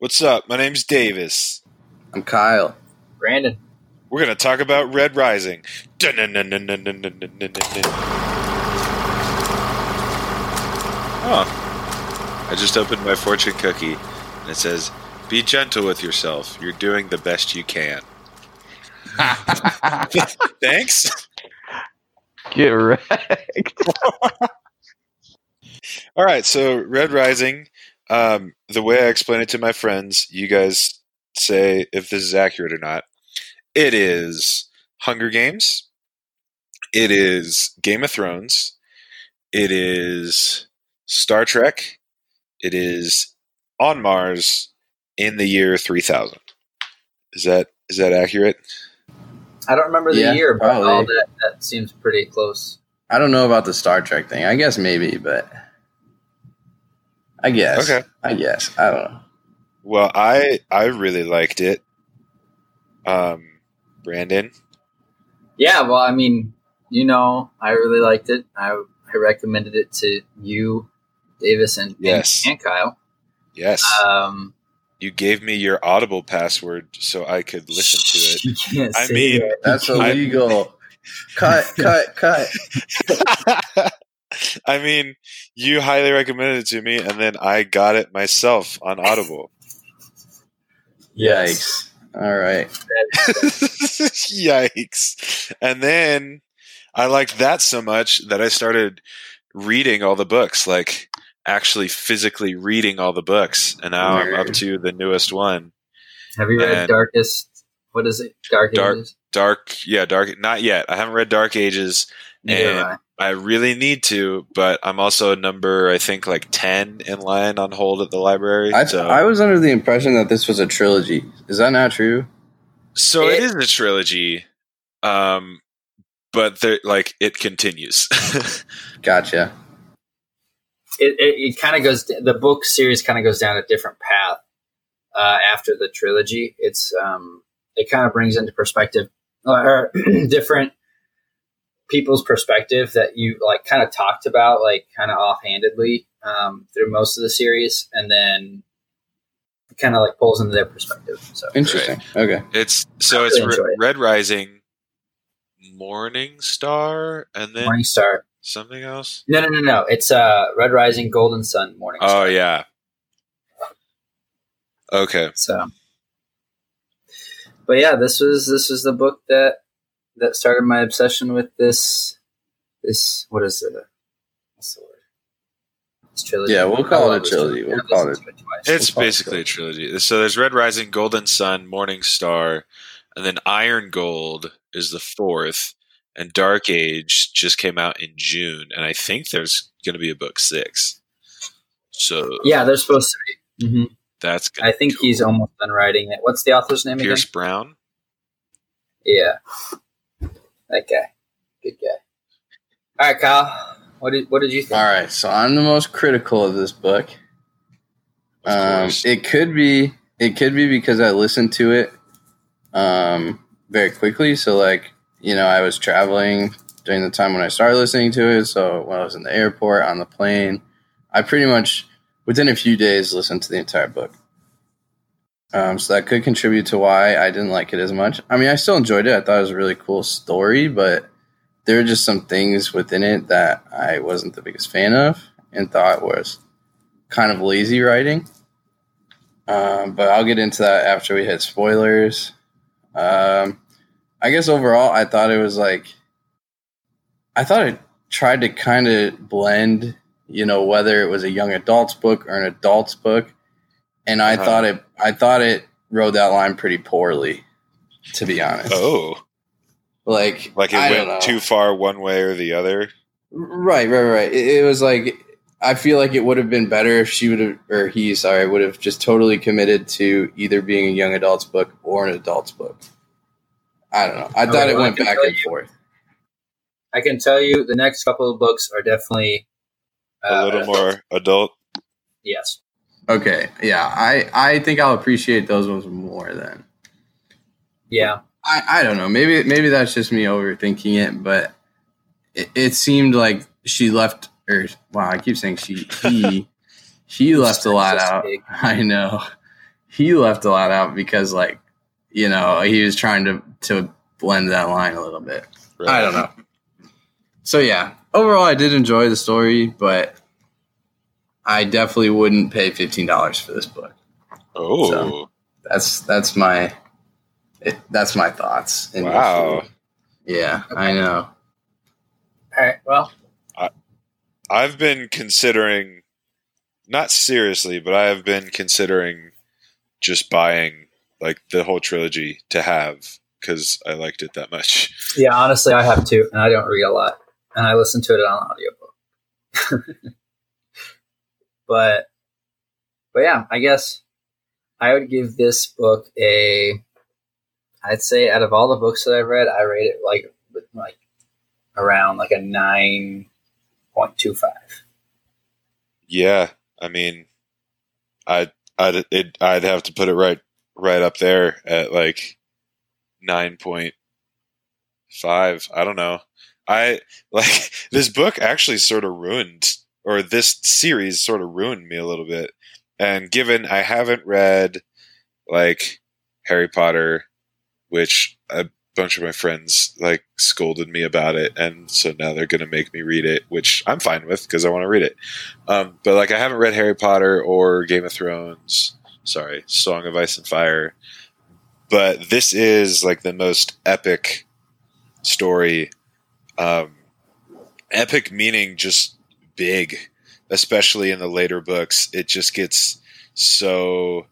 What's up? My name's Davis. I'm Kyle. Brandon. We're going to talk about Red Rising. Oh. I just opened my fortune cookie and it says, Be gentle with yourself. You're doing the best you can. Thanks. Get wrecked. All right, so Red Rising, um, the way I explain it to my friends, you guys say if this is accurate or not. It is Hunger Games. It is Game of Thrones. It is Star Trek. It is on Mars in the year 3000. Is that is that accurate? I don't remember the Yeah, year, but probably. all that that seems pretty close. I don't know about the Star Trek thing. I guess maybe, but I guess. Okay. I guess. I don't know. Well, I I really liked it. Um, Brandon, Yeah, well, I mean, you know, I really liked it. I I recommended it to you, Davis, and Yes. and, and Kyle. yes, Um, you gave me your Audible password so I could listen to it. You can't I say mean- that. That's I- illegal. cut, cut, cut. I mean, you highly recommended it to me, and then I got it myself on Audible. Yikes. All right. Yikes! And then I liked that so much that I started reading all the books, like actually physically reading all the books, and now I'm up to the newest one. Have you read And- Darkest? What is it? Dark Dark- Ages? Dark, yeah, Dark. Not yet. I haven't read Dark Ages. Neither and- I. I really need to, but I'm also number I think like ten in line on hold at the library. I, so I was under the impression that this was a trilogy. Is that not true? so it It- is a trilogy, um, but there, like it continues. Gotcha. it, it, it kind of goes the book series kind of goes down a different path uh, after the trilogy it's um, it kind of brings into perspective or different people's perspective that you like kind of talked about like kind of offhandedly um, through most of the series and then kind of like pulls into their perspective so Interesting. Okay. it's so I it's Re- it. Red Rising, Morning Star, and then morning star something else. no no no no it's uh red rising golden son morning Oh star yeah. Okay. So, but yeah, this was this was the book that that started my obsession with this this what is it? What's the word? This trilogy. Yeah, we'll call it a trilogy. trilogy. We'll I've call listened to twice. It's We'll call it basically a trilogy. So there's Red Rising, Golden Son, Morning Star, and then Iron Gold is the fourth, and Dark Age just came out in June, and I think there's going to be a book six. So yeah, they're supposed to be. hmm that's I think be cool. he's almost done writing it. What's the author's name again? Pierce again? Brown. Yeah, that guy. Good guy. All right, Kyle. What did what did you think? All right. So I'm the most critical of this book. Of Um, it could be it could be because I listened to it um, very quickly. So like you know, I was traveling during the time when I started listening to it. So when I was in the airport on the plane, I pretty much within a few days listened to the entire book. Um, so that could contribute to why I didn't like it as much. I mean, I still enjoyed it. I thought it was a really cool story, but there were just some things within it that I wasn't the biggest fan of and thought was kind of lazy writing. Um, but I'll get into that after we hit spoilers. Um, I guess overall, I thought it was like, I thought it tried to kind of blend, you know, whether it was a young adult's book or an adult's book, and I Uh-huh. thought it, I thought it rode that line pretty poorly, to be honest. Oh, Like, like it I went too far one way or the other. Right, right, right. It, it was like I feel like it would have been better if she would have, or he, sorry, would have just totally committed to either being a young adult's book or an adult's book. I don't know. I Okay, thought it well, went back and you- forth. I can tell you the next couple of books are definitely A uh, little more adult. Yes. Okay, yeah, I I think I'll appreciate those ones more then. Yeah. I, I don't know. Maybe maybe that's just me overthinking it, but it, it seemed like she left. Or wow, I keep saying she. He he left a lot out. Big. I know. he left a lot out because like you know he was trying to to blend that line a little bit. I don't know. So yeah, overall I did enjoy the story, but I definitely wouldn't pay fifteen dollars for this book. Oh, So- That's that's my it, that's my thoughts. initially. wow. Yeah, I know. All right. Well, I've been considering, not seriously, but I have been considering just buying like the whole trilogy to have because I liked it that much. yeah. Honestly, I have two, and I don't read a lot, and I listen to it on audiobook. but, but yeah, I guess I would give this book a. I'd say out of all the books that I've read, I rate it like like around like a nine point two five. Yeah, I mean, I'd I'd it, I'd have to put it right right up there at like nine point five. I don't know. I like this book actually sort of ruined, or this series sort of ruined me a little bit. And given I haven't read like Harry Potter, which a bunch of my friends like scolded me about it, and so now they're gonna make me read it, which I'm fine with because I want to read it. Um, but like I haven't read Harry Potter or Game of Thrones. Sorry, Song of Ice and Fire. But this is like the most epic story. Um, epic meaning just big, especially in the later books. It just gets so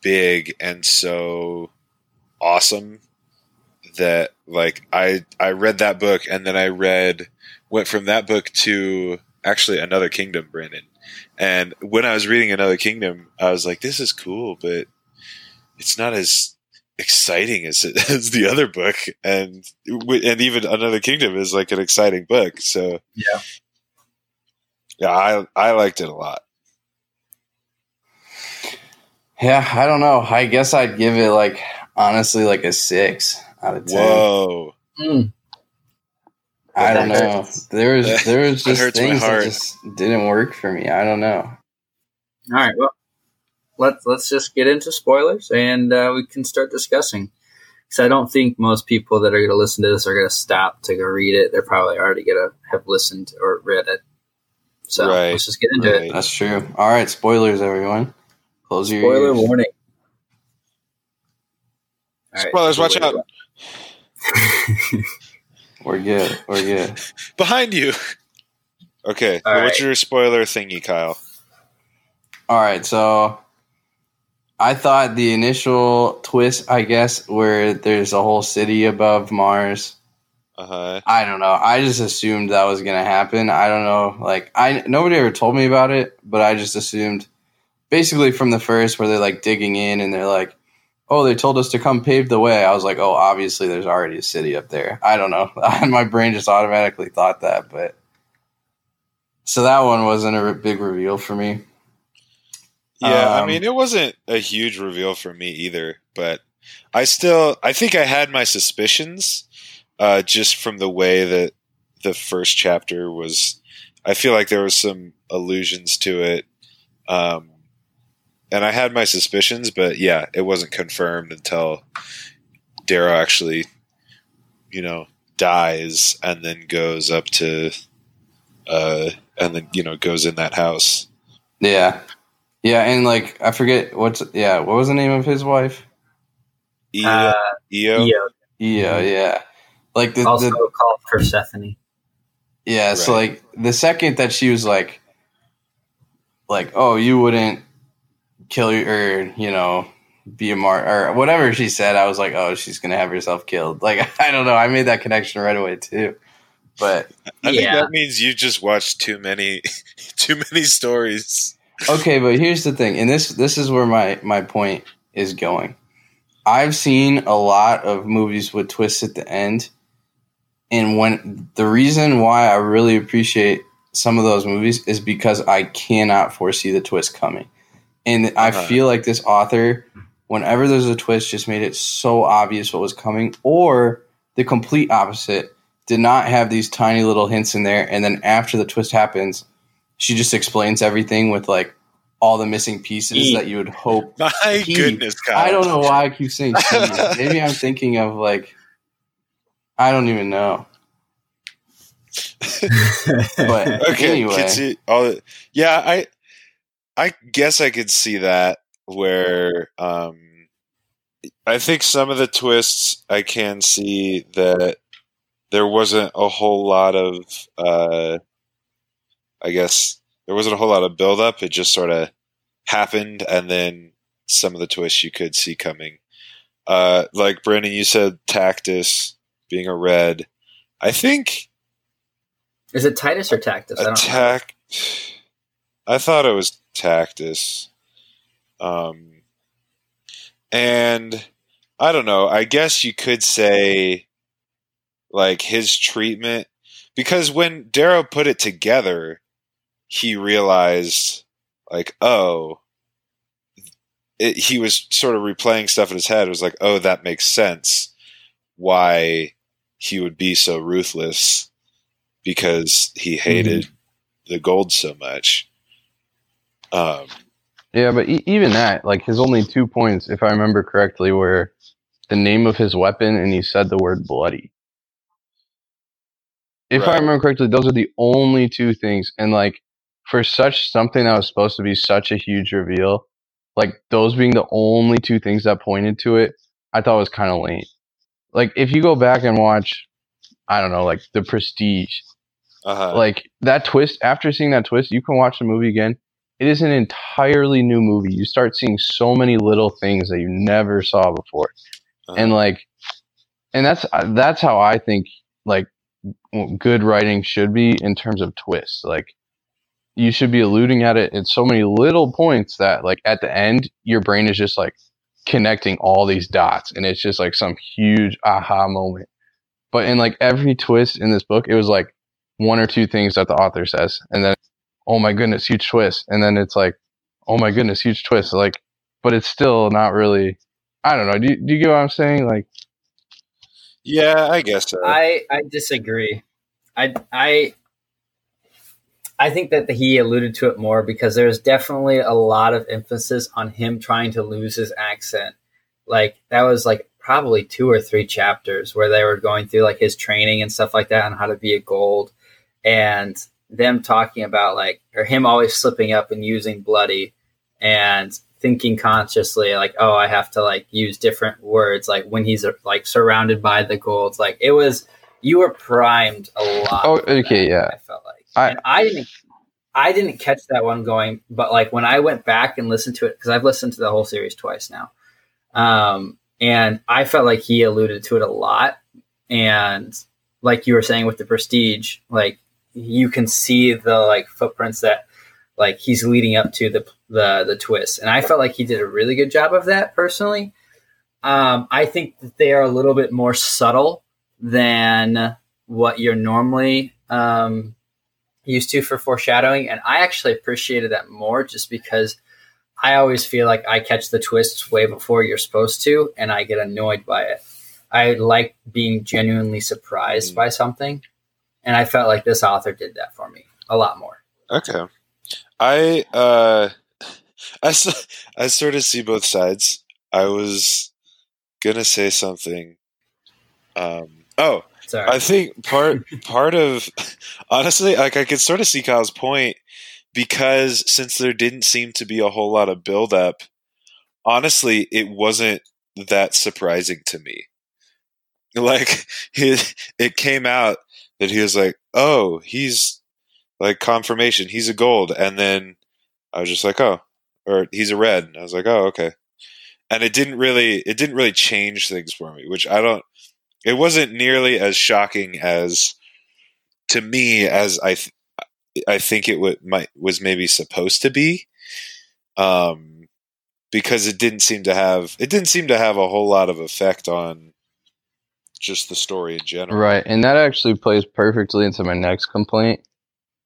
big and so awesome that like I I read that book and then I read went from that book to actually Another Kingdom, Brandon. And when I was reading Another Kingdom, I was like, this is cool, but it's not as exciting as it, as the other book. And and even Another Kingdom is like an exciting book. So Yeah. Yeah, I I liked it a lot. Yeah, I don't know. I guess I'd give it like honestly like a six out of ten. Whoa, Mm. I don't know. hurts. There was there was just hurts things that just didn't work for me. I don't know. All right. Well, let's let's just get into spoilers, and uh, we can start discussing. Because I don't think most people that are going to listen to this are going to stop to go read it. They're probably already going to have listened or read it. So Right. let's just get into it. That's true. All right, spoilers, everyone. Close your Spoiler warning. All right, Spoilers, watch out. We're good. We're good. behind you. Okay, All what's right. your spoiler thingy, Kyle? All right, so I thought the initial twist, I guess, where there's a whole city above Mars. Uh huh. I don't know. I just assumed that was gonna happen. I don't know. Like I nobody ever told me about it, but I just assumed basically from the first where they're like digging in and they're like, Oh, they told us to come pave the way. I was like, Oh, obviously there's already a city up there. I don't know. My brain just automatically thought that, but so that one wasn't a big reveal for me. Yeah, I Um, mean, it wasn't a huge reveal for me either, but I still, I think I had my suspicions, uh, just from the way that the first chapter was. I feel like there was some allusions to it, um, and I had my suspicions, but yeah, it wasn't confirmed until Darrow actually, you know, dies and then goes up to, uh, and then you know goes in that house. Yeah. Yeah, and like I forget what's yeah, what was the name of his wife? Eo, Uh, Eo? yeah, Yeah, yeah. Like the, also the called Persephone. Yeah, so like the second that she was like, like, oh, you wouldn't kill your, or you know, be a mark or whatever she said, I was like, oh, she's gonna have herself killed. Like, I don't know, I made that connection right away too. But I think that means you just watched too many, too many stories. okay, but here's the thing, and this this is where my my point is going. I've seen a lot of movies with twists at the end, and when the reason why I really appreciate some of those movies is because I cannot foresee the twist coming, and I Uh-huh. feel like this author, whenever there's a twist, just made it so obvious what was coming, or the complete opposite, did not have these tiny little hints in there, and then after the twist happens, she just explains everything with like all the missing pieces E. that you would hope. My goodness, Kyle. I don't know why I keep saying Maybe I'm thinking of like I don't even know. But Okay, anyway, see all. Yeah, I, I guess I could see that where, um, I think some of the twists I can see that there wasn't a whole lot of, uh, I guess there wasn't a whole lot of build up. It just sort of happened, and then some of the twists you could see coming. Uh, like Brandon, you said Tactus being a red. I think Is it Titus or Tactus? I don't know. attack. I thought it was Tactus. Um, and I don't know. I guess you could say like his treatment because when Darrow put it together, he realized like, oh, it, he was sort of replaying stuff in his head. It was like, oh, that makes sense. Why he would be so ruthless because he hated the gold so much. Um, Yeah, but e- even that, like his only two points, if I remember correctly, were the name of his weapon and he said the word bloody. If I remember correctly, those are the only two things. And like for such something that was supposed to be such a huge reveal, like those being the only two things that pointed to it, I thought was kind of lame. Like if you go back and watch, I don't know, like The Prestige, uh-huh. like that twist after seeing that twist you can watch the movie again it is an entirely new movie you start seeing so many little things that you never saw before uh-huh. and like and that's that's how i think like good writing should be in terms of twists like you should be alluding at it at so many little points that like at the end your brain is just like connecting all these dots and it's just like some huge aha moment but in like every twist in this book it was like one or two things that the author says and then oh my goodness huge twist and then it's like oh my goodness huge twist like but it's still not really i don't know do you, do you get what i'm saying like yeah, I guess so. I I disagree. I I I think that he alluded to it more because there's definitely a lot of emphasis on him trying to lose his accent. Like that was like probably two or three chapters where they were going through like his training and stuff like that on how to be a gold and them talking about like or him always slipping up and using bloody and thinking consciously like oh i have to like use different words like when he's like surrounded by the golds like it was you were primed a lot Oh, for that, okay, yeah. i felt like I- i didn't i didn't catch that one going but like when i went back and listened to it because i've listened to the whole series twice now um and i felt like he alluded to it a lot. And like you were saying with the prestige like you can see the like footprints that like he's leading up to the the the twist. And i felt like he did a really good job of that personally. Um, i think that they are a little bit more subtle than what you're normally um, used to for foreshadowing and i actually appreciated that more just because i always feel like i catch the twists way before you're supposed to and i get annoyed by it i like being genuinely surprised Mm. by something and i felt like this author did that for me a lot more Okay. I uh I sort of see both sides. I was gonna say something. Um oh, sorry I think part part of honestly, like I could sort of see Kyle's point because since there didn't seem to be a whole lot of build up, honestly, it wasn't that surprising to me. Like it, it came out that he was like, "Oh, he's like confirmation. He's a gold," and then I was just like, "Oh," or he's a red. And I was like, "Oh, okay." And it didn't really, it didn't really change things for me, which I don't. It wasn't nearly as shocking as to me as I, th- I think it might was maybe supposed to be, um, because it didn't seem to have it didn't seem to have a whole lot of effect on just the story in general. Right, and that actually plays perfectly into my next complaint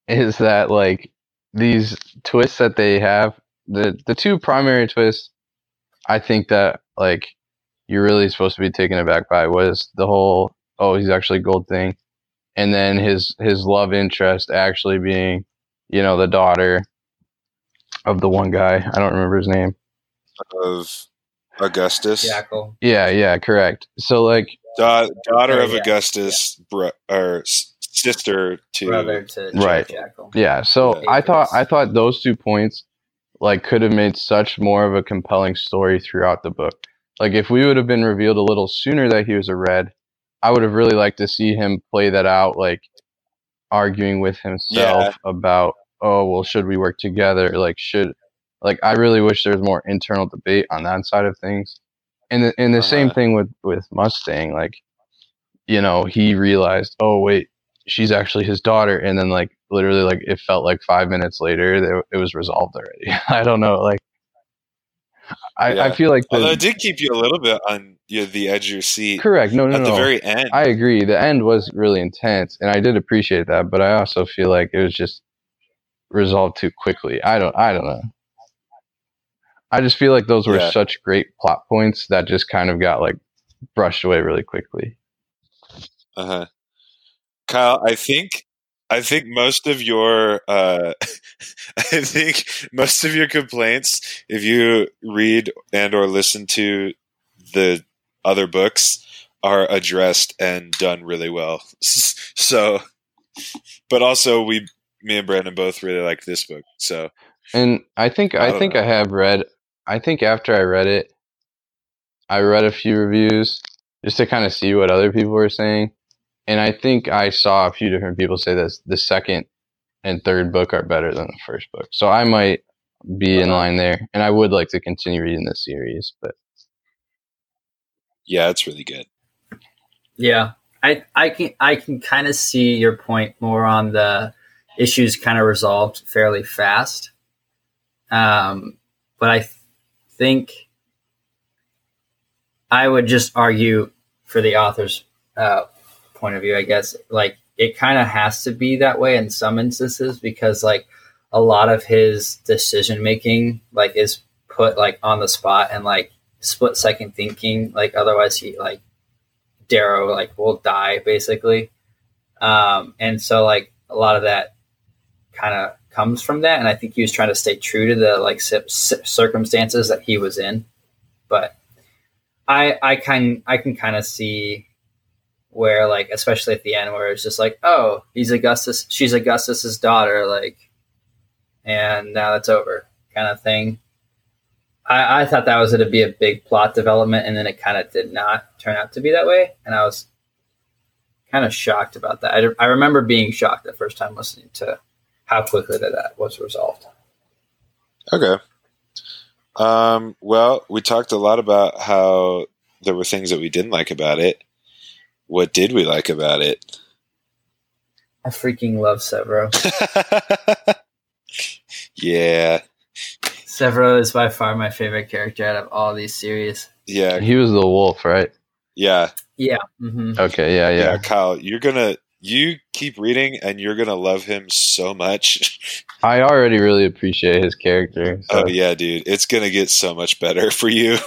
is that like these twists that they have, the the two primary twists I think that like you're really supposed to be taken aback by was the whole oh he's actually gold thing and then his his love interest actually being you know the daughter of the one guy. I don't remember his name. of Augustus, Jackal. Yeah, yeah, correct. So like, Da- daughter of Yeah. Augustus, bro- or sister to Brother to Right. Jackal. yeah. So Yeah. I thought I thought those two points like could have made such more of a compelling story throughout the book. Like if we would have been revealed a little sooner that he was a red, I would have really liked to see him play that out, like arguing with himself about, oh well, should we work together? Like should like I really wish there was more internal debate on that side of things. And the, and the same Uh-huh. thing with with Mustang, like you know he realized, oh wait, she's actually his daughter, and then like literally like it felt like five minutes later that it was resolved already. I don't know, like. I, I feel like the, Although it did keep you a little bit on the edge of your seat correct. No, no, at no. the very end. I agree. The end was really intense, and I did appreciate that. But I also feel like it was just resolved too quickly. I don't. I don't know. I just feel like those were Yeah. such great plot points that just kind of got like brushed away really quickly. Uh-huh. Kyle, I think I think most of your uh, I think most of your complaints, if you read and or listen to the other books, are addressed and done really well. So, but also we, me and Brandon both really like this book. So And I think I I, think know. I have read. I think after I read it, I read a few reviews just to kind of see what other people were saying, and I think I saw a few different people say that the second and third book are better than the first book. So I might be in Uh-huh. line there, and I would like to continue reading this series. But yeah, it's really good. Yeah, I I can I can kind of see your point more on the issues kind of resolved fairly fast. Um, but I th- think I would just argue for the author's uh, point of view. I guess like it kind of has to be that way in some instances because like a lot of his decision making like is put like on the spot and like split second thinking. Like otherwise he like Darrow like will die basically. Um, and so like a lot of that kind of comes from that, and I think he was trying to stay true to the like ci- ci- circumstances that he was in. But I I can I can kind of see where like especially at the end where it's just like oh he's Augustus she's Augustus's daughter like and now that's over kind of thing. I, I thought that was going to be a big plot development, and then it kind of did not turn out to be that way. And I was kind of shocked about that. I, I remember being shocked the first time listening to how quickly that, that was resolved. Okay. Um, well, we talked a lot about how there were things that we didn't like about it. What did we like about it? I freaking love Sevro. yeah, Sevro is by far my favorite character out of all these series. yeah, he was the wolf, right? yeah, Yeah. hmm Okay, yeah, yeah, yeah. Kyle, you're gonna you keep reading and you're gonna love him so much. I already really appreciate his character. So. oh yeah, dude, it's gonna get so much better for you.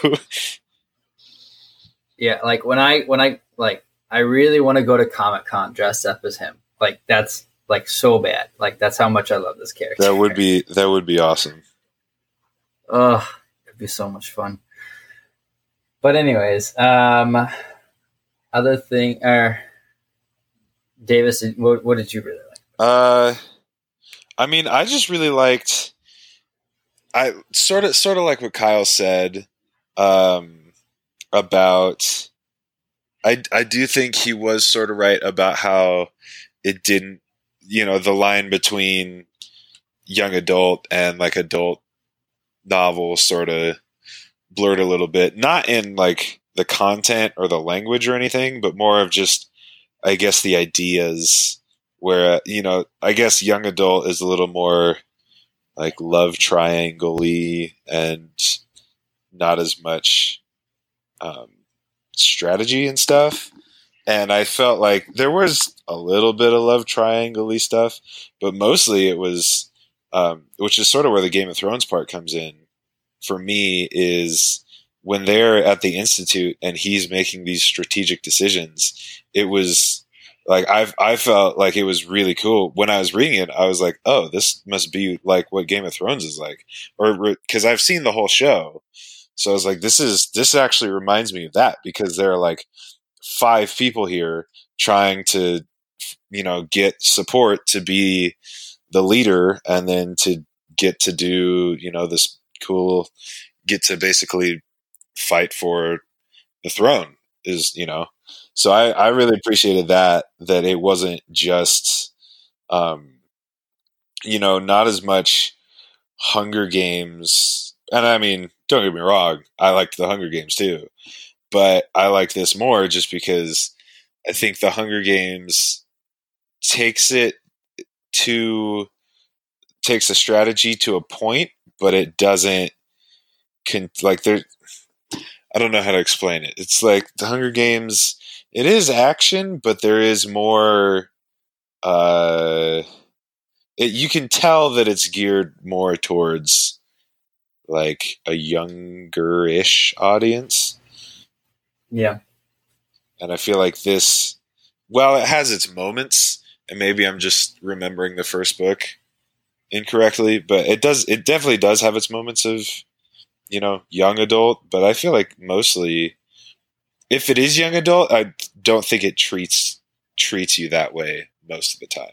Yeah. Like when I, when I, like, I really want to go to Comic Con dressed up as him. Like, that's like so bad. Like, that's how much I love this character. that would be that would be awesome. Ugh, it'd be so much fun. But anyways, um, other thing, er, Davis, what, what did you really like? Uh, I mean, I just really liked. I sort of, sort of like what Kyle said, um, about. I I do think he was sort of right about how it didn't, you know, the line between young adult and like adult novel sort of blurred a little bit. Not in like the content or the language or anything, but more of just, I guess, the ideas where you know i guess young adult is a little more like love triangle and not as much um, strategy and stuff and i felt like there was a little bit of love triangle stuff but mostly it was um, which is sort of where the game of thrones part comes in for me is when they're at the institute and he's making these strategic decisions it was like I've I felt like it was really cool when I was reading it. I was like, oh, this must be like what Game of Thrones is like, or because I've seen the whole show, so I was like, this is this actually reminds me of that because there are like five people here trying to you know get support to be the leader and then to get to do you know this cool get to basically fight for the throne is you know. So I, I really appreciated that that it wasn't just um you know not as much hunger games and i mean don't get me wrong i liked the hunger games too but i like this more just because i think the hunger games takes it to takes a strategy to a point but it doesn't can like there I don't know how to explain it. It's like the Hunger Games. It is action, but there is more. Uh, it, you can tell that it's geared more towards like a younger-ish audience. Yeah, and I feel like this. Well, it has its moments, and maybe I'm just remembering the first book incorrectly, but it does. It definitely does have its moments of you know, young adult, but I feel like mostly if it is young adult, I don't think it treats treats you that way most of the time.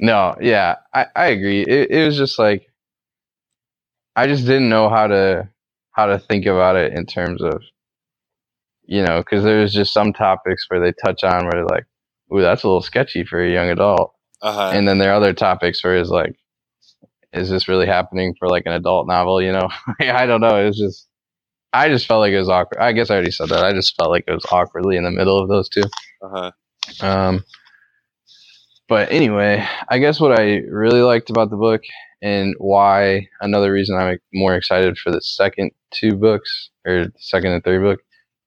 No, yeah, I, I agree. It, it was just like I just didn't know how to how to think about it in terms of you know because there's just some topics where they touch on where they're like, "Ooh, that's a little sketchy for a young adult," uh-huh. and then there are other topics where it's like, is this really happening for like an adult novel? You know, I don't know. It's just, I just felt like it was awkward. I guess I already said that. I just felt like it was awkwardly in the middle of those two. Uh-huh. Um, but anyway, I guess what I really liked about the book and why another reason I'm more excited for the second two books or second and third book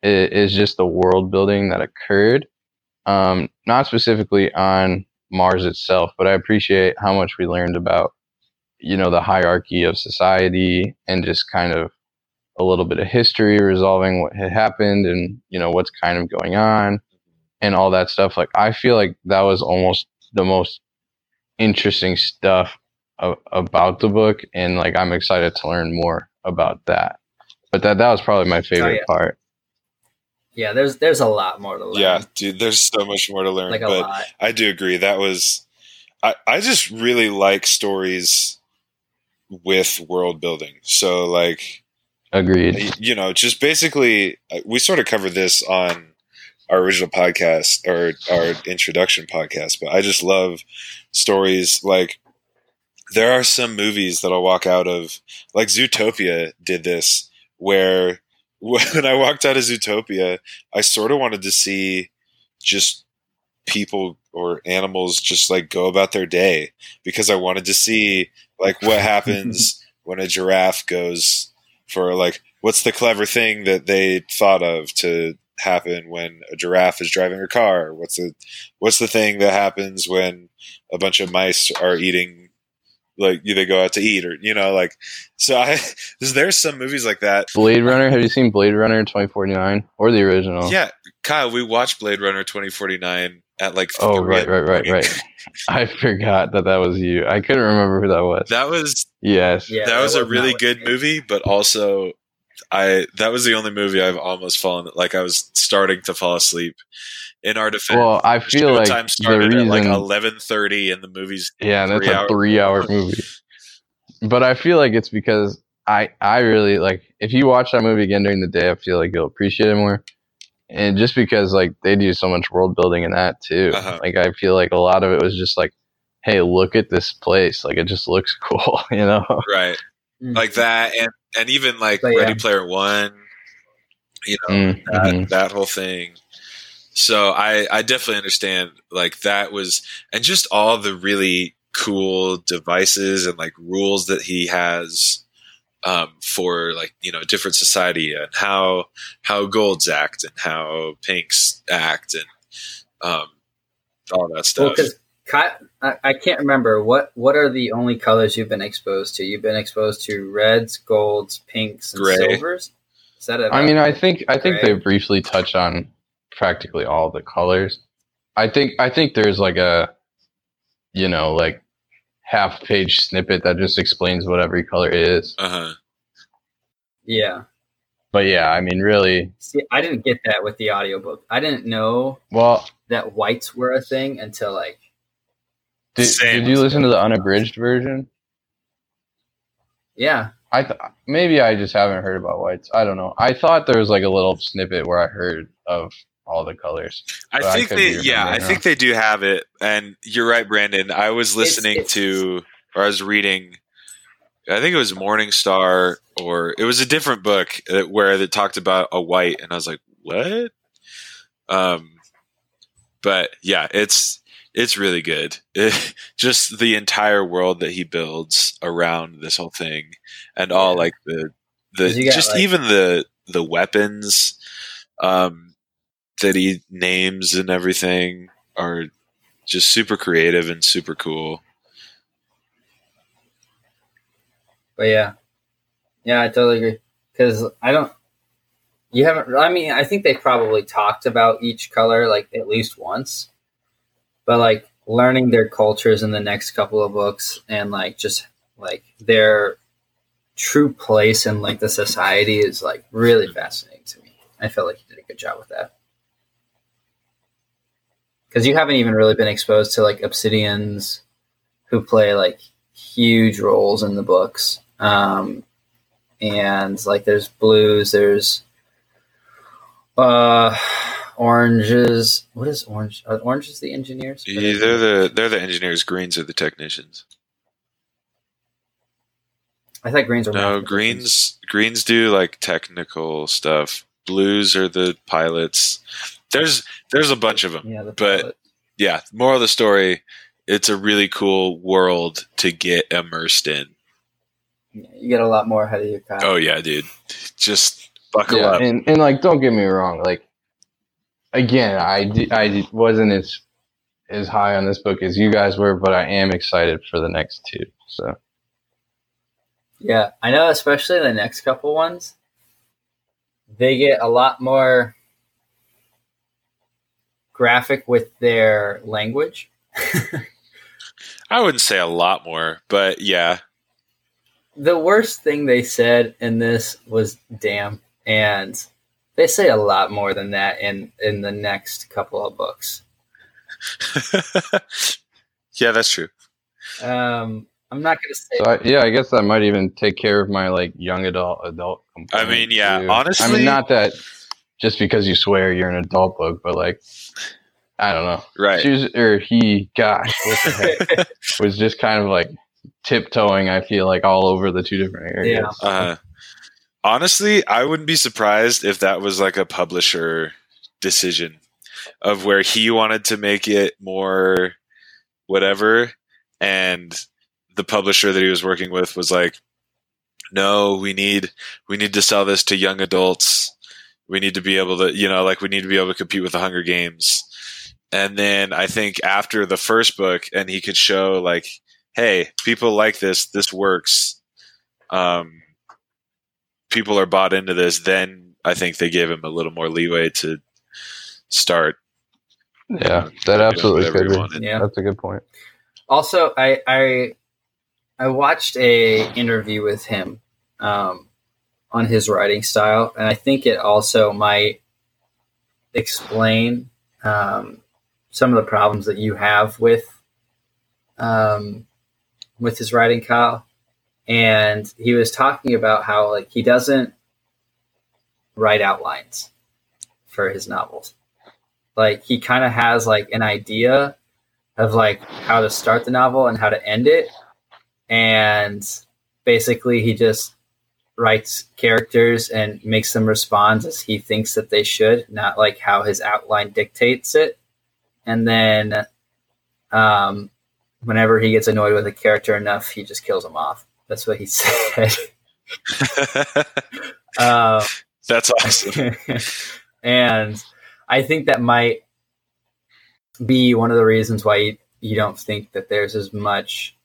is, just the world building that occurred. Um, not specifically on Mars itself, but I appreciate how much we learned about you know the hierarchy of society and just kind of a little bit of history resolving what had happened and you know what's kind of going on and all that stuff like i feel like that was almost the most interesting stuff of, about the book and like i'm excited to learn more about that but that that was probably my favorite oh, yeah. part yeah there's there's a lot more to learn yeah dude there's so much more to learn like but lot. i do agree that was I, I just really like stories with world building. So like agreed. You know, just basically uh, we sort of covered this on our original podcast or our introduction podcast, but I just love stories like there are some movies that I'll walk out of like Zootopia did this where when I walked out of Zootopia, I sort of wanted to see just people or animals just like go about their day because I wanted to see like what happens when a giraffe goes for like what's the clever thing that they thought of to happen when a giraffe is driving a car? What's the what's the thing that happens when a bunch of mice are eating like they go out to eat or you know like so I there's some movies like that. Blade Runner, have you seen Blade Runner 2049 or the original? Yeah, Kyle, we watched Blade Runner 2049 at like oh right right right right. I forgot that that was you. I couldn't remember who that was. That was yes. Yeah, that, that was, was a really good movie but also i that was the only movie i've almost fallen like i was starting to fall asleep in our defense. Well i feel like time started reason, at like 11.30 and the movie's yeah that's a three hour movie. But i feel like it's because i i really like if you watch that movie again during the day i feel like you'll appreciate it more. And just because like they do so much world building in that too uh-huh. like i feel like a lot of it was just like hey look at this place. Like it just looks cool you know? Right. Mm-hmm. like that and and even like but, ready yeah. player one you know mm-hmm. that, that whole thing so i i definitely understand like that was and just all the really cool devices and like rules that he has um, for like you know different society and how how golds act and how pinks act and um, all that stuff. Well, I, I can't remember what what are the only colors you've been exposed to. You've been exposed to reds, golds, pinks, and Gray. silvers. Is that it? I mean, I think I think Gray? they briefly touch on practically all the colors. I think I think there's like a, you know, like half page snippet that just explains what every color is. Uh huh. Yeah. But yeah, I mean, really, See, I didn't get that with the audiobook. I didn't know well, that whites were a thing until like did, Same. did you listen to the unabridged version? yeah. I th- maybe I just haven't heard about whites. I don't know. I thought there was like a little snippet where I heard of all the colors. I But I think they, yeah, I think they do have it. And you're right, Brandon. I was listening it's- to, or I was reading, I think it was Morning Star, or it was a different book that, where it talked about a white, and I was like, what? Um, but yeah, it's it's really good. just the entire world that he builds around this whole thing, and all like the the 'Cause you got, just like- even the the weapons um, that he names and everything are just super creative and super cool. But yeah, yeah, I totally agree. Because I don't, you haven't. I mean, I think they probably talked about each color like at least once, but like learning their cultures in the next couple of books and like just like their true place in like the society is like really fascinating to me. I felt like he did a good job with that. Because you haven't even really been exposed to like obsidians who play like huge roles in the books. Um, and like there's blues, there's uh oranges. What is orange? Are oranges the engineers? Yeah, they're the they're the engineers. Greens are the technicians. I thought greens were No, greens greens do like technical stuff. Blues are the pilots. There's there's a bunch of them. Yeah, the but- Yeah, moral of the story, it's a really cool world to get immersed in. You get a lot more ahead of your Kyle. Oh yeah, dude. Just buckle yeah, up. and and like don't get me wrong, like again, I I wasn't as as high on this book as you guys were, but I am excited for the next two. So Yeah, I know, especially the next couple ones. They get a lot more graphic with their language. I wouldn't say a lot more, but yeah. the worst thing they said in this was damn, and they say a lot more than that in in the next couple of books. yeah, that's true. Um, I'm not going to say. so I, yeah, I guess that might even take care of my like young adult adult. I mean, yeah, too. honestly, I mean not that just because you swear you're an adult book, but like I don't know. right. She was, or he, gosh, what the heck, was just kind of like tiptoeing. I feel like all over the two different areas. Yeah. Uh, honestly, I wouldn't be surprised if that was like a publisher decision of where he wanted to make it more whatever, and the publisher that he was working with was like, "No, we need we need to sell this to young adults. We need to be able to, you know, like we need to be able to compete with the Hunger Games." And then I think after the first book, and he could show like, "Hey, people like this. This works." Um, people are bought into this, then I think they gave him a little more leeway to start. Yeah, that absolutely could be. Yeah. That's a good point. Also, I I I watched a interview with him um, on his writing style, and I think it also might explain um, some of the problems that you have with um, with his writing, Kyle. And he was talking about how like he doesn't write outlines for his novels. Like he kind of has like an idea of like how to start the novel and how to end it. And basically, he just writes characters and makes them respond as he thinks that they should, not like how his outline dictates it. And then, um, whenever he gets annoyed with a character enough, he just kills him off. That's what he said. uh, That's awesome. and I think that might be one of the reasons why you, you don't think that there's as much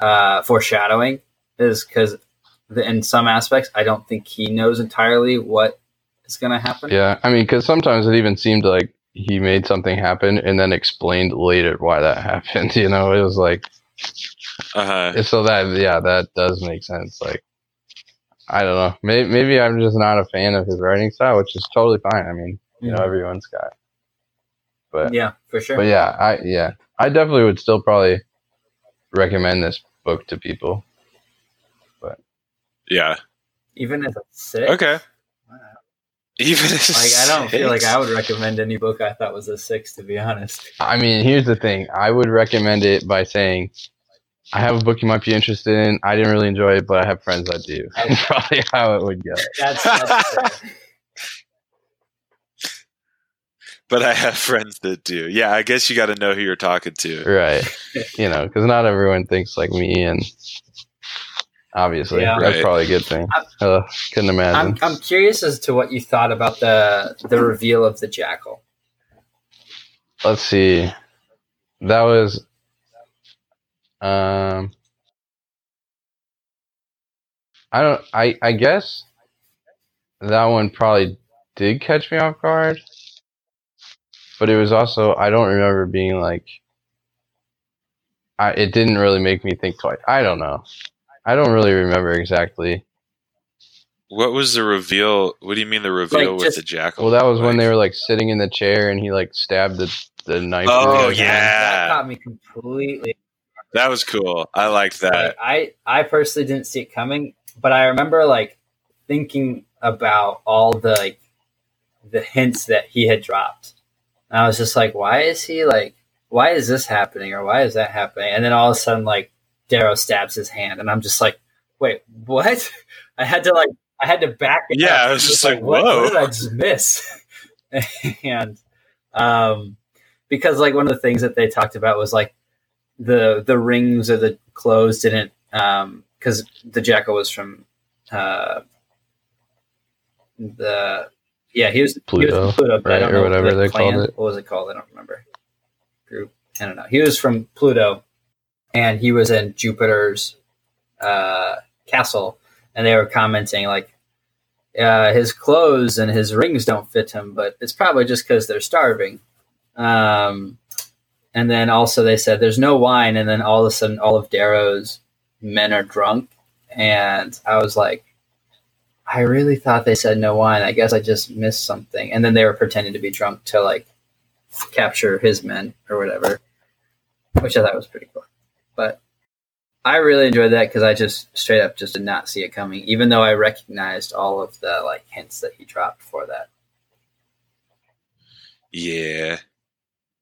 uh, foreshadowing, is because in some aspects, I don't think he knows entirely what is going to happen. Yeah, I mean, because sometimes it even seemed like he made something happen and then explained later why that happened. You know, it was like Uh-huh. so that yeah, that does make sense. Like I don't know, maybe maybe I'm just not a fan of his writing style, which is totally fine. I mean, you know, everyone's got. But Yeah, for sure. but yeah, I yeah, I definitely would still probably recommend this book to people. But Yeah. Even as a six. Okay. Wow. Even if Like I don't feel like. I would recommend any book I thought was a six, to be honest. I mean, here's the thing. I would recommend it by saying, I have a book you might be interested in. I didn't really enjoy it, but I have friends that do. That's probably how it would go. That's, that's. But I have friends that do. Yeah, I guess you got to know who you're talking to. Right. You know, because not everyone thinks like me, and obviously, Yeah. that's Right. probably a good thing. Uh, couldn't imagine. I'm I'm curious as to what you thought about the the reveal of the jackal. Let's see. That was. Um. I don't. I I guess that one probably did catch me off guard, but it was also I don't remember being like. I it didn't really make me think twice. I don't know. I don't really remember exactly. What was the reveal? What do you mean the reveal Like, with just- the jackal? Well, that was when they were like sitting in the chair and he like stabbed the the knife. Oh, yeah. That Yeah. caught me completely. That was cool. I liked that. Like, I I personally didn't see it coming, but I remember like thinking about all the like the hints that he had dropped. And I was just like, why is he like why is this happening or why is that happening? And then all of a sudden like Darrow stabs his hand and I'm just like, wait, what? I had to like I had to back it Yeah, up. I was just It's like, what, whoa. what did I just miss? and um because like one of the things that they talked about was like the the rings or the clothes didn't um because the jackal was from uh the yeah he was he was Pluto, Pluto right, or whatever the they clan. called it. what was it called I don't remember group I don't know he was from Pluto and he was in Jupiter's uh castle and they were commenting like uh, his clothes and his rings don't fit him, but it's probably just because they're starving. Um, and then also they said there's no wine, and then all of a sudden all of Darrow's men are drunk, and I was like, I really thought they said no wine. I guess I just missed something. And then they were pretending to be drunk to like capture his men or whatever, which I thought was pretty cool. But I really enjoyed that because I just straight up just did not see it coming, even though I recognized all of the like hints that he dropped for that. Yeah.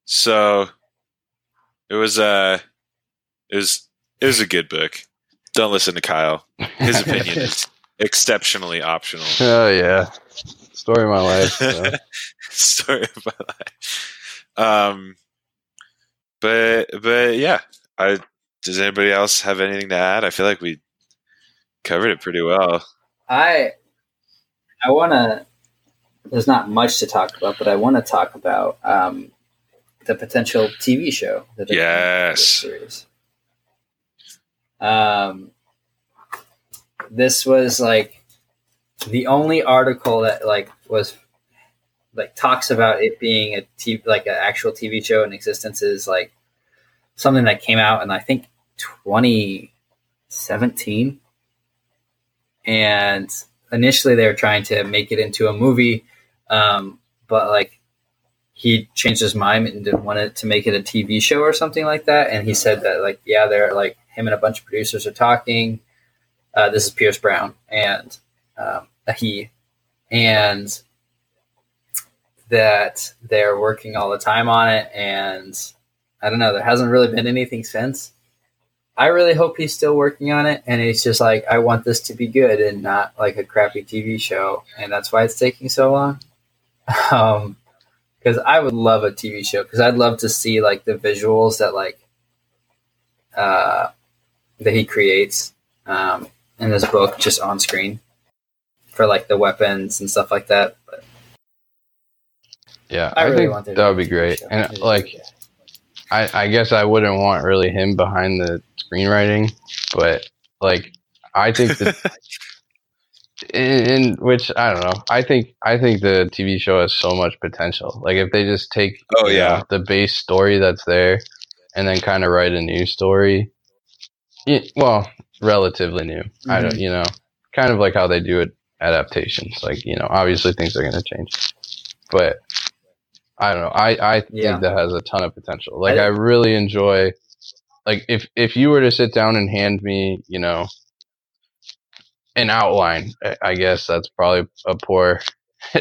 So it was uh it was it was a good book. Don't listen to Kyle. His opinion is exceptionally optional. Oh yeah, story of my life. so. Story of my life. Um but but yeah. I does anybody else have anything to add? I feel like we covered it pretty well. I I want to. There's not much to talk about, but I want to talk about um, the potential TV show that they're planning for this Yes. series. Um, this was like the only article that like was like talks about it being a TV, like an actual TV show in existence is like something that came out in I think 2017 and initially they were trying to make it into a movie um, but like he changed his mind and didn't want it to make it a tv show or something like that. And he said that like yeah they're like him and a bunch of producers are talking. Uh, this is pierce brown and um, he and that they're working all the time on it. And i don't know there hasn't really been anything since. I really hope he's still working on it, and he's just like, I want this to be good and not like a crappy TV show, and that's why it's taking so long. Um, because I would love a TV show because I'd love to see like the visuals that like uh that he creates um in this book just on screen for like the weapons and stuff like that. But Yeah, I, I, really think want there that would be TV great. show. And like, I, I guess I wouldn't want really him behind the screenwriting, but like, I think that in, in which I don't know. I think I think the TV show has so much potential. Like if they just take Oh, yeah. know, the base story that's there and then kind of write a new story. Well, relatively new. I don't, mm-hmm. you know, kind of like how they do it adaptations. Like you know, obviously things are going to change, but I don't know. I I think Yeah. that has a ton of potential. Like I- I really enjoy. Like if if you were to sit down and hand me, you know, an outline. I- guess that's probably a poor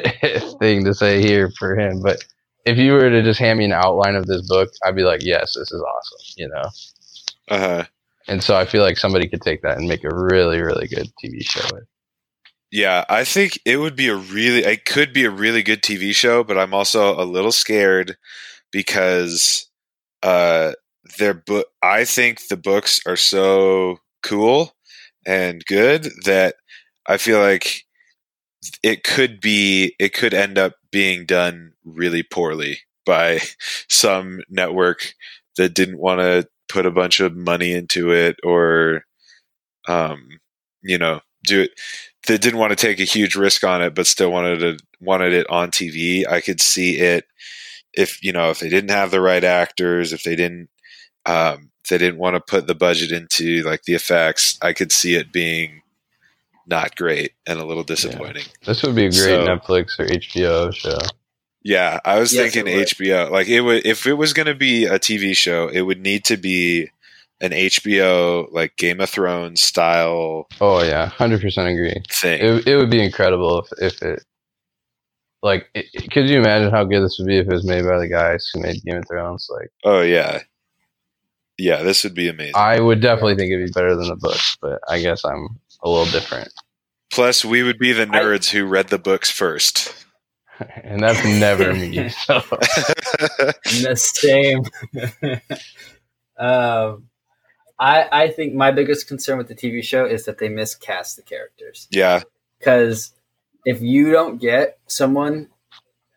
thing to say here for him, but if you were to just hand me an outline of this book, I'd be like, "Yes, this is awesome," you know. Uh huh. And so I feel like somebody could take that and make a really, really good TV show. Yeah, I think it would be a really, it could be a really good TV show, but I'm also a little scared because uh, their book. I think the books are so cool and good that I feel like it could be, it could end up being done really poorly by some network that didn't want to put a bunch of money into it or, um, you know, do it that didn't want to take a huge risk on it, but still wanted to wanted it on TV. I could see it if you know if they didn't have the right actors, if they didn't um, they didn't want to put the budget into like the effects. I could see it being not great and a little disappointing. This would be a great So- Netflix or HBO show. Yeah, I was Yes, thinking. HBO. Like it would if it was going to be a TV show, it would need to be an HBO like Game of Thrones style Oh yeah, hundred percent agree. thing. It it would be incredible if if it. Like, it, it- could you imagine how good this would be if it was made by the guys who made Game of Thrones? Like, oh yeah, yeah, this would be amazing. I would definitely think it'd be better than the book, but I guess I'm a little different, Plus, we would be the I- nerds who read the books first. and that's never me. So the same. um, I I think my biggest concern with the TV show is that they miscast the characters. yeah, Because if you don't get someone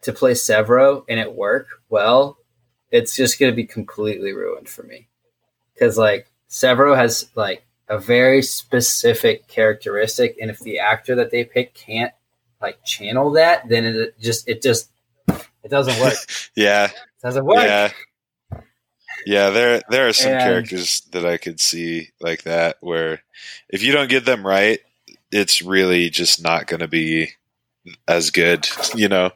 to play Sevro and it work well, it's just going to be completely ruined for me. Because like Sevro has like a very specific characteristic, and if the actor that they pick can't like channel that, then it just it just it doesn't work. yeah, It doesn't work. yeah, yeah. There, there are some And- characters that I could see like that, where if you don't get them right, it's really just not going to be as good. You know?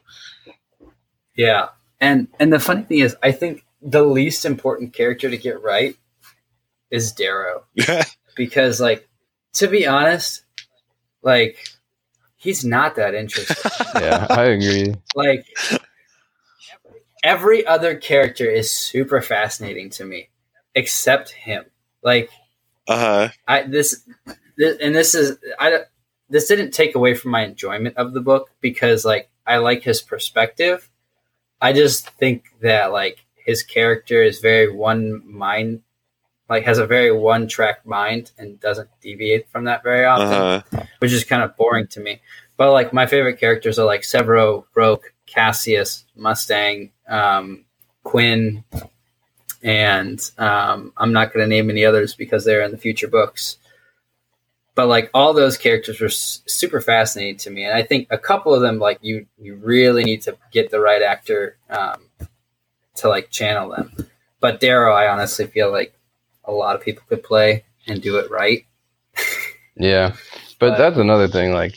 Yeah. And and the funny thing is I think the least important character to get right is Darrow. Because like to be honest, like he's not that interesting. yeah, I agree. like every other character is super fascinating to me except him. Like uh huh. I this, this and this is I this didn't take away from my enjoyment of the book because like I like his perspective. I just think that like his character is very one mind like has a very one track mind and doesn't deviate from that very often, Uh huh. which is kind of boring to me. But like my favorite characters are like Sevro, Roque, Cassius, Mustang, um, Quinn, and um, I'm not going to name any others because they're in the future books. But like all those characters were s- super fascinating to me, and I think a couple of them, like you, you really need to get the right actor um, to like channel them. But Darrow, I honestly feel like a lot of people could play and do it right. Yeah, but But- that's another thing. Like,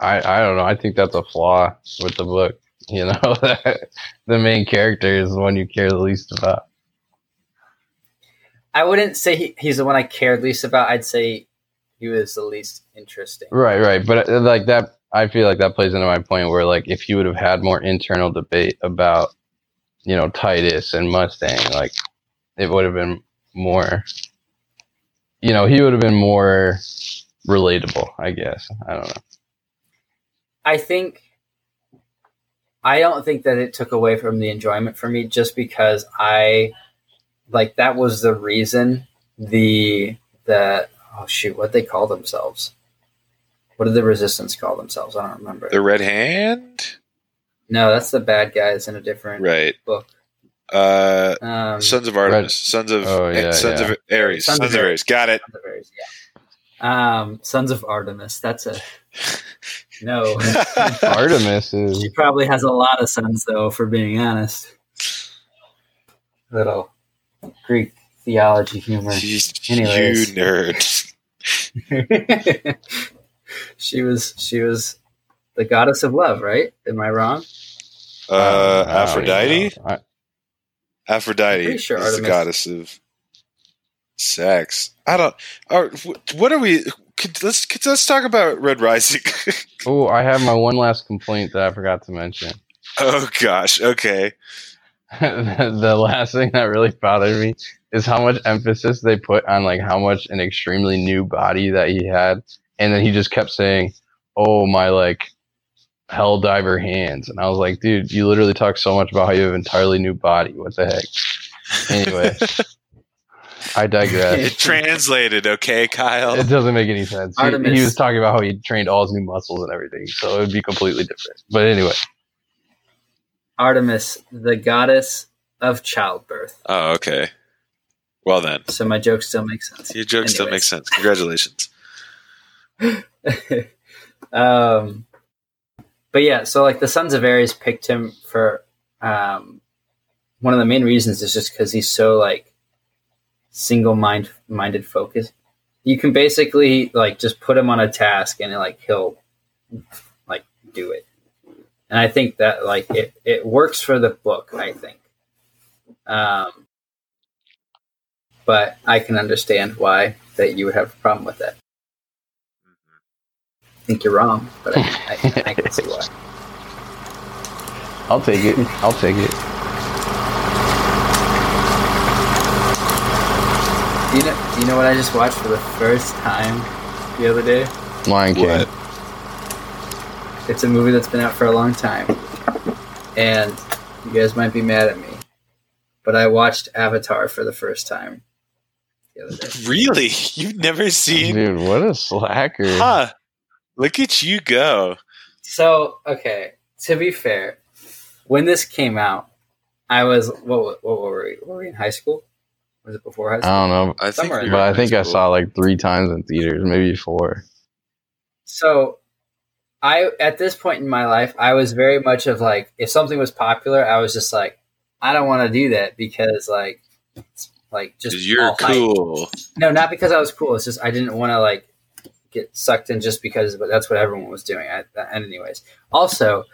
I I don't know. I think that's a flaw with the book. You know, that the main character is the one you care the least about. I wouldn't say he, he's the one I cared least about. I'd say he was the least interesting. Right, right. But uh, like that, I feel like that plays into my point where like if you would have had more internal debate about, you know, Titus and Mustang, like it would have been more. You know, he would have been more relatable. I guess. I don't know. I think I don't think that it took away from the enjoyment for me just because I like that was the reason the the oh shoot what they call themselves what did the resistance call themselves I don't remember The Red Hand, no that's the bad guys in a different right? book Uh, um, Sons of Artemis, Sons of Oh, yeah, Sons yeah. of Ares, Sons Sons, of of Ares. Got it. Sons of Ares, yeah um Sons of Artemis that's a No, Artemis is. she probably has a lot of sons, though. For being honest, little Greek theology humor. you, Anyways. you nerd. she was she was the goddess of love, right? Am I wrong? Uh, I don't even Aphrodite. I- Aphrodite sure is the goddess of sex. I don't. Or, wh- what are we? Could, let's could, let's talk about Red Rising. Oh, I have my one last complaint that I forgot to mention. oh gosh. Okay. the last thing that really bothered me is how much emphasis they put on like how much an extremely new body that he had, and then he just kept saying, "Oh my like hell diver hands," and I was like, "Dude, you literally talk so much about how you have an entirely new body. What the heck?" Anyway, I digress. it translated. Okay, Kyle. It doesn't make any sense. He, he was talking about how he trained all his new muscles and everything, so it would be completely different. But anyway, Artemis, the goddess of childbirth. Oh, okay. Well then, So my joke still makes sense. your joke still Anyways. makes sense. Congratulations. um, but yeah, so like the Sons of Ares picked him for um, one of the main reasons is just because he's so like single mind minded focused. You can basically like just put him on a task and like he'll like do it. And I think that like it, it works for the book, I think. Um, but I can understand why that you would have a problem with that. I think you're wrong, but I, I, I can see why. I'll take it. I'll take it. Do you know? Do you know what I just watched for the first time the other day? Lion King. What? It's a movie that's been out for a long time, and you guys might be mad at me, but I watched Avatar for the first time the other day. Really? You've never seen? Dude, what a slacker. Huh? Look at you go. So, okay, to be fair, when this came out, I was what? What were we? Were we in high school? Was it before high school? I don't know. I think, Somewhere in But I think high I school. saw like three times in theaters, maybe four. So, I at this point in my life, I was very much of like, if something was popular, I was just like, I don't want to do that because like, it's, like just 'Cause you're all hype. cool. No, not because I was cool. It's just I didn't want to like get sucked in just because, but that's what everyone was doing. I, and anyways, also,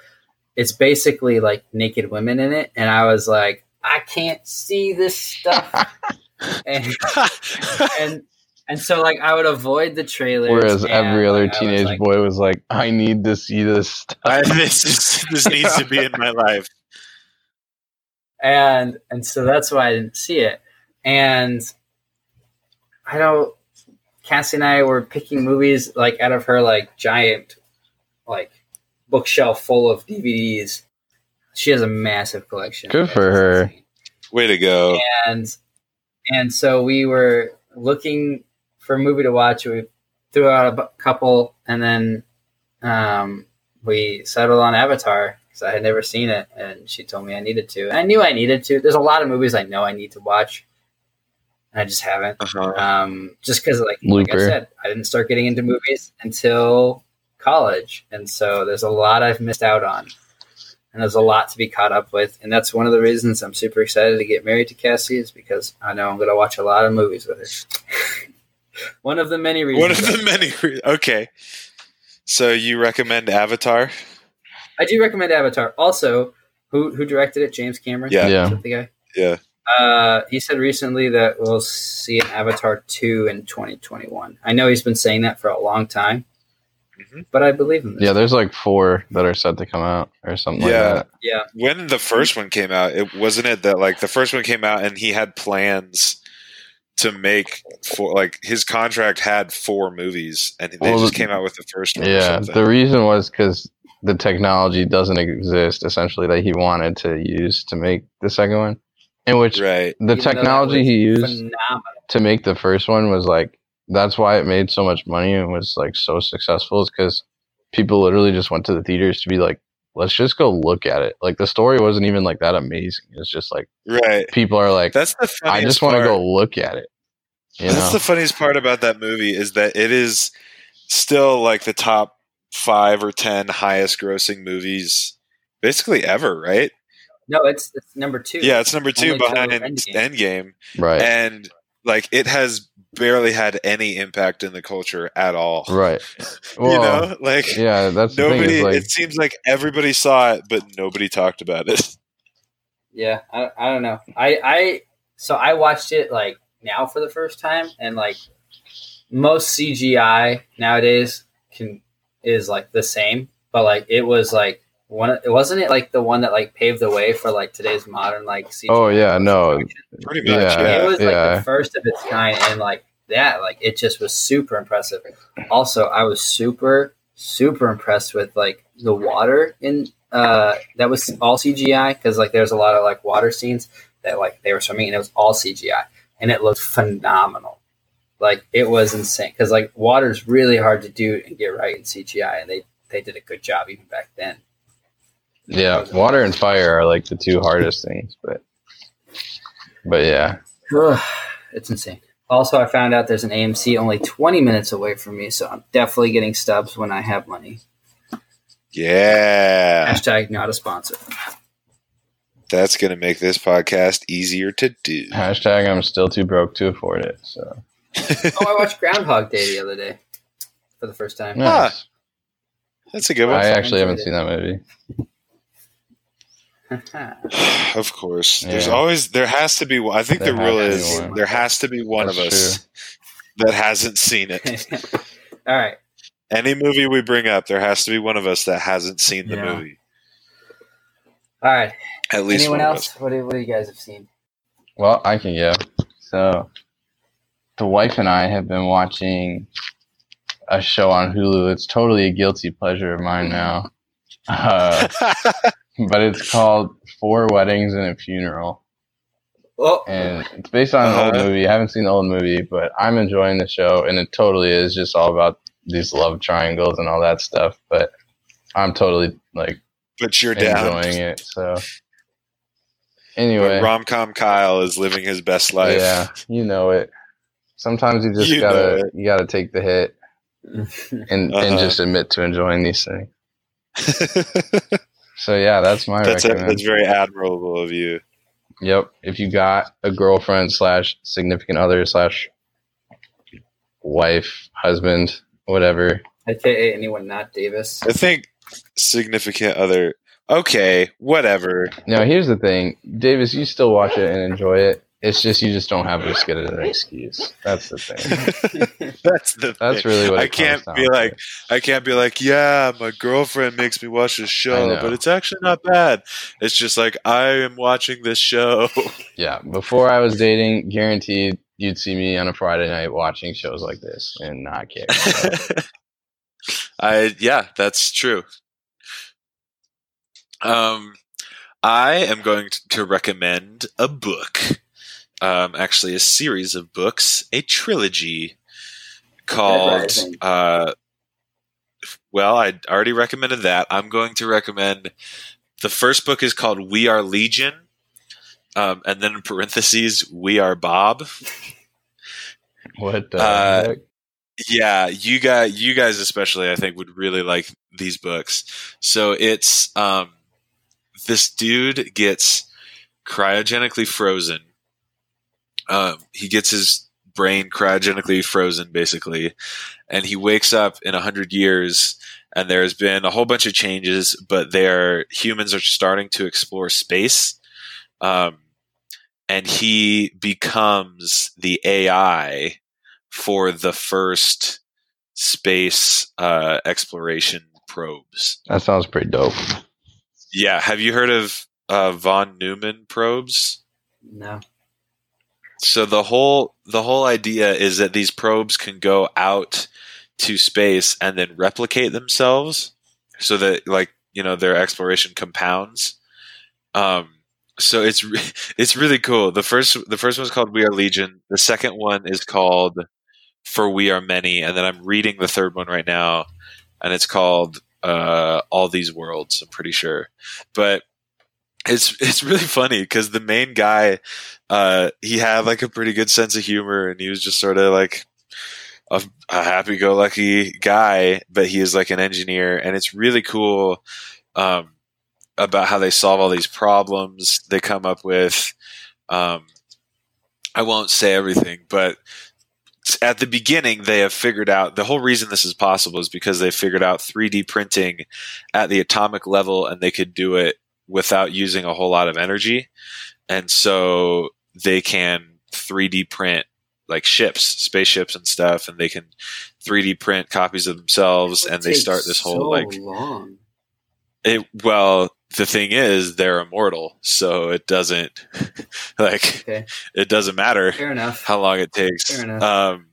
it's basically like naked women in it, and I was like, I can't see this stuff, and and and so like I would avoid the trailer. Whereas and, every other like, I was teenage like- boy was like, I need to see this stuff. I, this is, this needs to be in my life. and and so that's why I didn't see it. And I don't. Cassie and I were picking movies like out of her like giant like bookshelf full of DVDs. She has a massive collection. Good for her. Way to go. And and so we were looking for a movie to watch. We threw out a couple, and then um, we settled on Avatar because I had never seen it, and she told me I needed to. And I knew I needed to. There's a lot of movies I know I need to watch, and I just haven't. Uh-huh. Um, just because, like, like I said, I didn't start getting into movies until college, and so there's a lot I've missed out on, and there's a lot to be caught up with, and that's one of the reasons I'm super excited to get married to Cassie is because I know I'm going to watch a lot of movies with her. one of the many reasons. One of the many. re- Okay. So you recommend Avatar? I do recommend Avatar. Also, who who directed it? James Cameron. Yeah. Yeah. The guy. Yeah. Uh, he said recently that we'll see an Avatar 2 in 2021. I know he's been saying that for a long time, Mhm. but I believe him. Yeah, time. there's like four that are set to come out or something Yeah. like that. yeah. When the first one came out, it wasn't it that like the first one came out and he had plans to make four like his contract had four movies and they Well, just came out with the first one. Yeah, the reason was because the technology doesn't exist, essentially, that he wanted to use to make the second one. In which right. the Even technology he used Phenomenal. to make the first one was like that's why it made so much money and was like so successful is because people literally just went to the theaters to be like let's just go look at it like the story wasn't even like that amazing it's just like Right. people are like That's the i just want to go look at it you That's know the funniest part about that movie is that it is still like the top five or ten highest grossing movies basically ever, right? No, it's it's number two. Yeah, it's number two Only to behind Endgame. Endgame. Right. and like it has barely had any impact in the culture at all. right. Well, you know, like yeah, that's the thing. nobody. Like, it seems like everybody saw it, but nobody talked about it. Yeah, I, I don't know. I I so I watched it like now for the first time, and like most CGI nowadays can is like the same, but like it was like one. It wasn't it like the one that like paved the way for like today's modern like CGI. oh yeah, no, Pretty much. Yeah. Yeah. it was like yeah. the first of its kind, and like that, like it just was super impressive. Also, I was super super impressed with like the water in uh that was all CGI because like there's a lot of like water scenes that like they were swimming and it was all CGI and it looked phenomenal. Like it was insane because like water's really hard to do and get right in CGI, and they they did a good job even back then. Yeah. Water and fire are like the two hardest things, but but yeah, it's insane. Also, I found out there's an AMC only 20 minutes away from me, so I'm definitely getting stubs when I have money. Yeah. Hashtag not a sponsor. That's going to make this podcast easier to do. hashtag I'm still too broke to afford it. So Oh, I watched Groundhog Day the other day for the first time. nice. That's a good one. I actually haven't seen that movie. of course. There's always there has to be one. I think There there, really is. one. There has to be one of That's us that hasn't seen it. All right. Any movie we bring up, there has to be one of us that hasn't seen the Yeah. movie. All right. At least Anyone one else? What do, what do you guys have seen? Well, I can go. So, the wife and I have been watching a show on Hulu. It's totally a guilty pleasure of mine now. Uh, us. But it's called Four Weddings and a Funeral. Oh, And it's based on an old Uh-huh. movie. I haven't seen the old movie, but I'm enjoying the show. And it totally is just all about these love triangles and all that stuff. But I'm totally like but you're down. enjoying it. So, anyway. Rom com Kyle is living his best life. Yeah, you know it. Sometimes you just You gotta you gotta take the hit and and Uh-huh. just admit to enjoying these things. So yeah, that's my that's, recommend. that's very admirable of you. Yep. If you got a girlfriend slash significant other slash wife, husband, whatever. AKA anyone not Davis. I think significant other. Okay, whatever. Now here's the thing, Davis, you still watch it and enjoy it. It's just you just don't have as good an excuse. That's the thing. That's the. That's thing. really what I can't be to. like. I can't be like. Yeah, my girlfriend makes me watch this show, but it's actually not bad. It's just like I am watching this show. Yeah, before I was dating, guaranteed you'd see me on a Friday night watching shows like this and not care. I yeah, that's true. Um, I am going to, to recommend a book. Um, actually, a series of books, a trilogy called. Uh, well, I already recommended that. I'm going to recommend the first book is called We Are Legion, um, and then in parentheses, We Are Bob. what the Uh, heck? Yeah, you guys, you guys especially, I think, would really like these books. So it's um, this dude gets cryogenically frozen. Um, he gets his brain cryogenically frozen, basically, and he wakes up in a hundred years. And there's been a whole bunch of changes, but their humans are starting to explore space. Um, and he becomes the AI for the first space uh, exploration probes. That sounds pretty dope. Yeah, have you heard of uh, von Neumann probes? No. So the whole the whole idea is that these probes can go out to space and then replicate themselves, so that like you know their exploration compounds. Um, so it's re- it's really cool. The first the first one's called We Are Legion. The second one is called For We Are Many, and then I'm reading the third one right now, and it's called uh, All These Worlds. I'm pretty sure, but it's it's really funny because the main guy uh, he had like a pretty good sense of humor, and he was just sort of like a, a happy-go-lucky guy, but he is like an engineer, and it's really cool um, about how they solve all these problems they come up with. Um, I won't say everything, but at the beginning they have figured out the whole reason this is possible is because they figured out 3D printing at the atomic level and they could do it without using a whole lot of energy. And so they can 3D print like ships, spaceships and stuff and they can 3D print copies of themselves and they start this whole so like long. it well the thing is they're immortal so it doesn't like Okay, it doesn't matter fair enough. how long it takes. Fair enough. Um,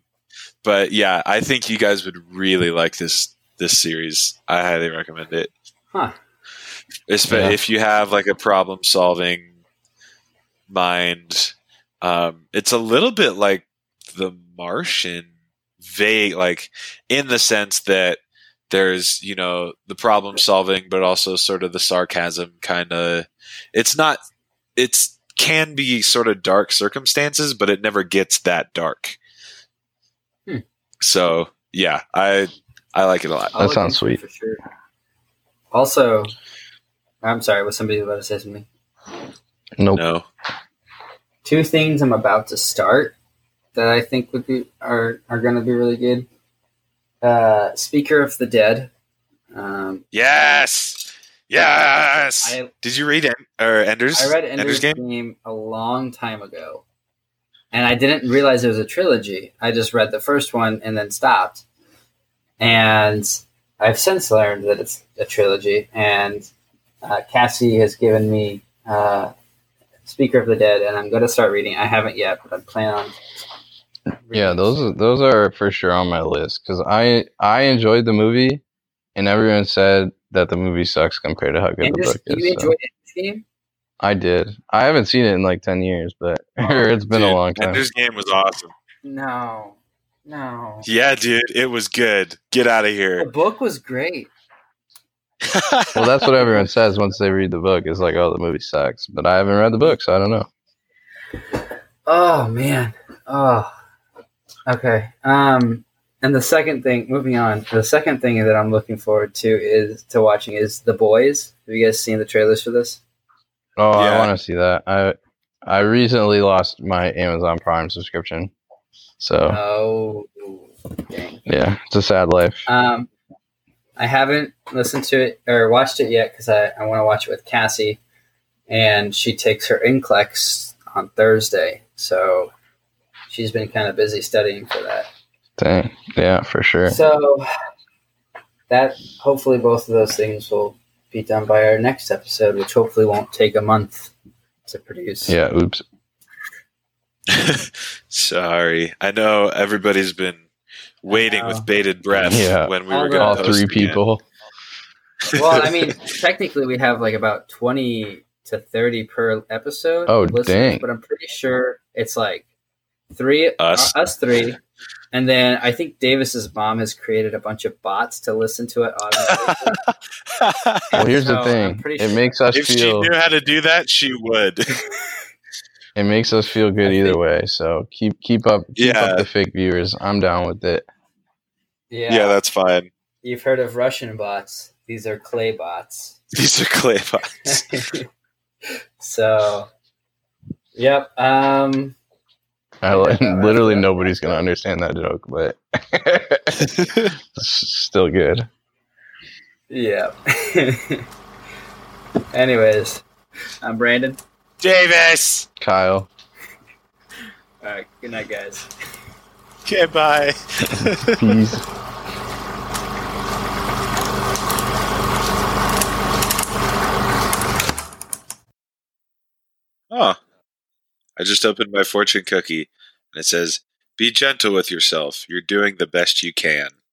but yeah, I think you guys would really like this this series. I highly recommend it. Huh. Espe- Yeah. If you have like a problem solving mind, um, it's a little bit like The Martian, vague, like in the sense that there's you know the problem solving, but also sort of the sarcasm kind of. It's not. It's can be sort of dark circumstances, but it never gets that dark. Hmm. So yeah, I I like it a lot. That sounds sweet. For sure. Also, I'm sorry. Was somebody about to say something? Nope. No, Two things I'm about to start that I think would be are are going to be really good. Uh, Speaker of the Dead. Um, yes, yes. I Did you read En- or Ender's? I read Ender's, Game? Game a long time ago, and I didn't realize it was a trilogy. I just read the first one and then stopped. And I've since learned that it's a trilogy. And uh, Cassie has given me uh, Speaker of the Dead, and I'm going to start reading. I haven't yet, but I'm planning on. Yeah, those are- those are for sure on my list because I I enjoyed the movie, and everyone said that the movie sucks compared to how good the Ender's, book you is. so enjoyed Ender's Game? I did. I haven't seen it in like ten years, but it's been a long time. Ender's Game was awesome. No, no. Yeah, dude, it was good. Get out of here. The book was great. Well, that's what everyone says once they read the book. Is like, oh, the movie sucks. But I haven't read the book, so I don't know. Oh man. Oh. Okay. Um and the second thing moving on, the second thing that I'm looking forward to is to watching is The Boys. Have you guys seen the trailers for this? Oh, I want to see that. I I recently lost my Amazon Prime subscription, so Oh dang. yeah, it's a sad life. Um I haven't listened to it or watched it yet because I, I want to watch it with Cassie and she takes her NCLEX on Thursday. So she's been kind of busy studying for that. Dang, yeah, for sure. So that hopefully both of those things will be done by our next episode, which hopefully won't take a month to produce. Yeah, oops. Sorry, I know everybody's been waiting with bated breath Yeah. when we All were going All to three people. Well, I mean, technically we have like about twenty to thirty per episode. Oh, dang. But I'm pretty sure it's like three Us. uh, us three. And then I think Davis's mom has created a bunch of bots to listen to it automatically. Well, here's So, the thing. It sure- makes us feel if she knew how to do that, she would. it makes us feel good I either think- way. So keep keep up keep Yeah. up the fake viewers. I'm down with it. yeah, yeah, that's fine. you've heard of Russian bots. These are clay bots. These are clay bots. so, yep. Um, I like, literally nobody's gonna understand that joke, but still good. yeah. Anyways, I'm Brandon. Davis. Kyle. All right. Good night, guys. Okay, bye. Peace. Oh, I just opened my fortune cookie and it says, Be gentle with yourself. You're doing the best you can.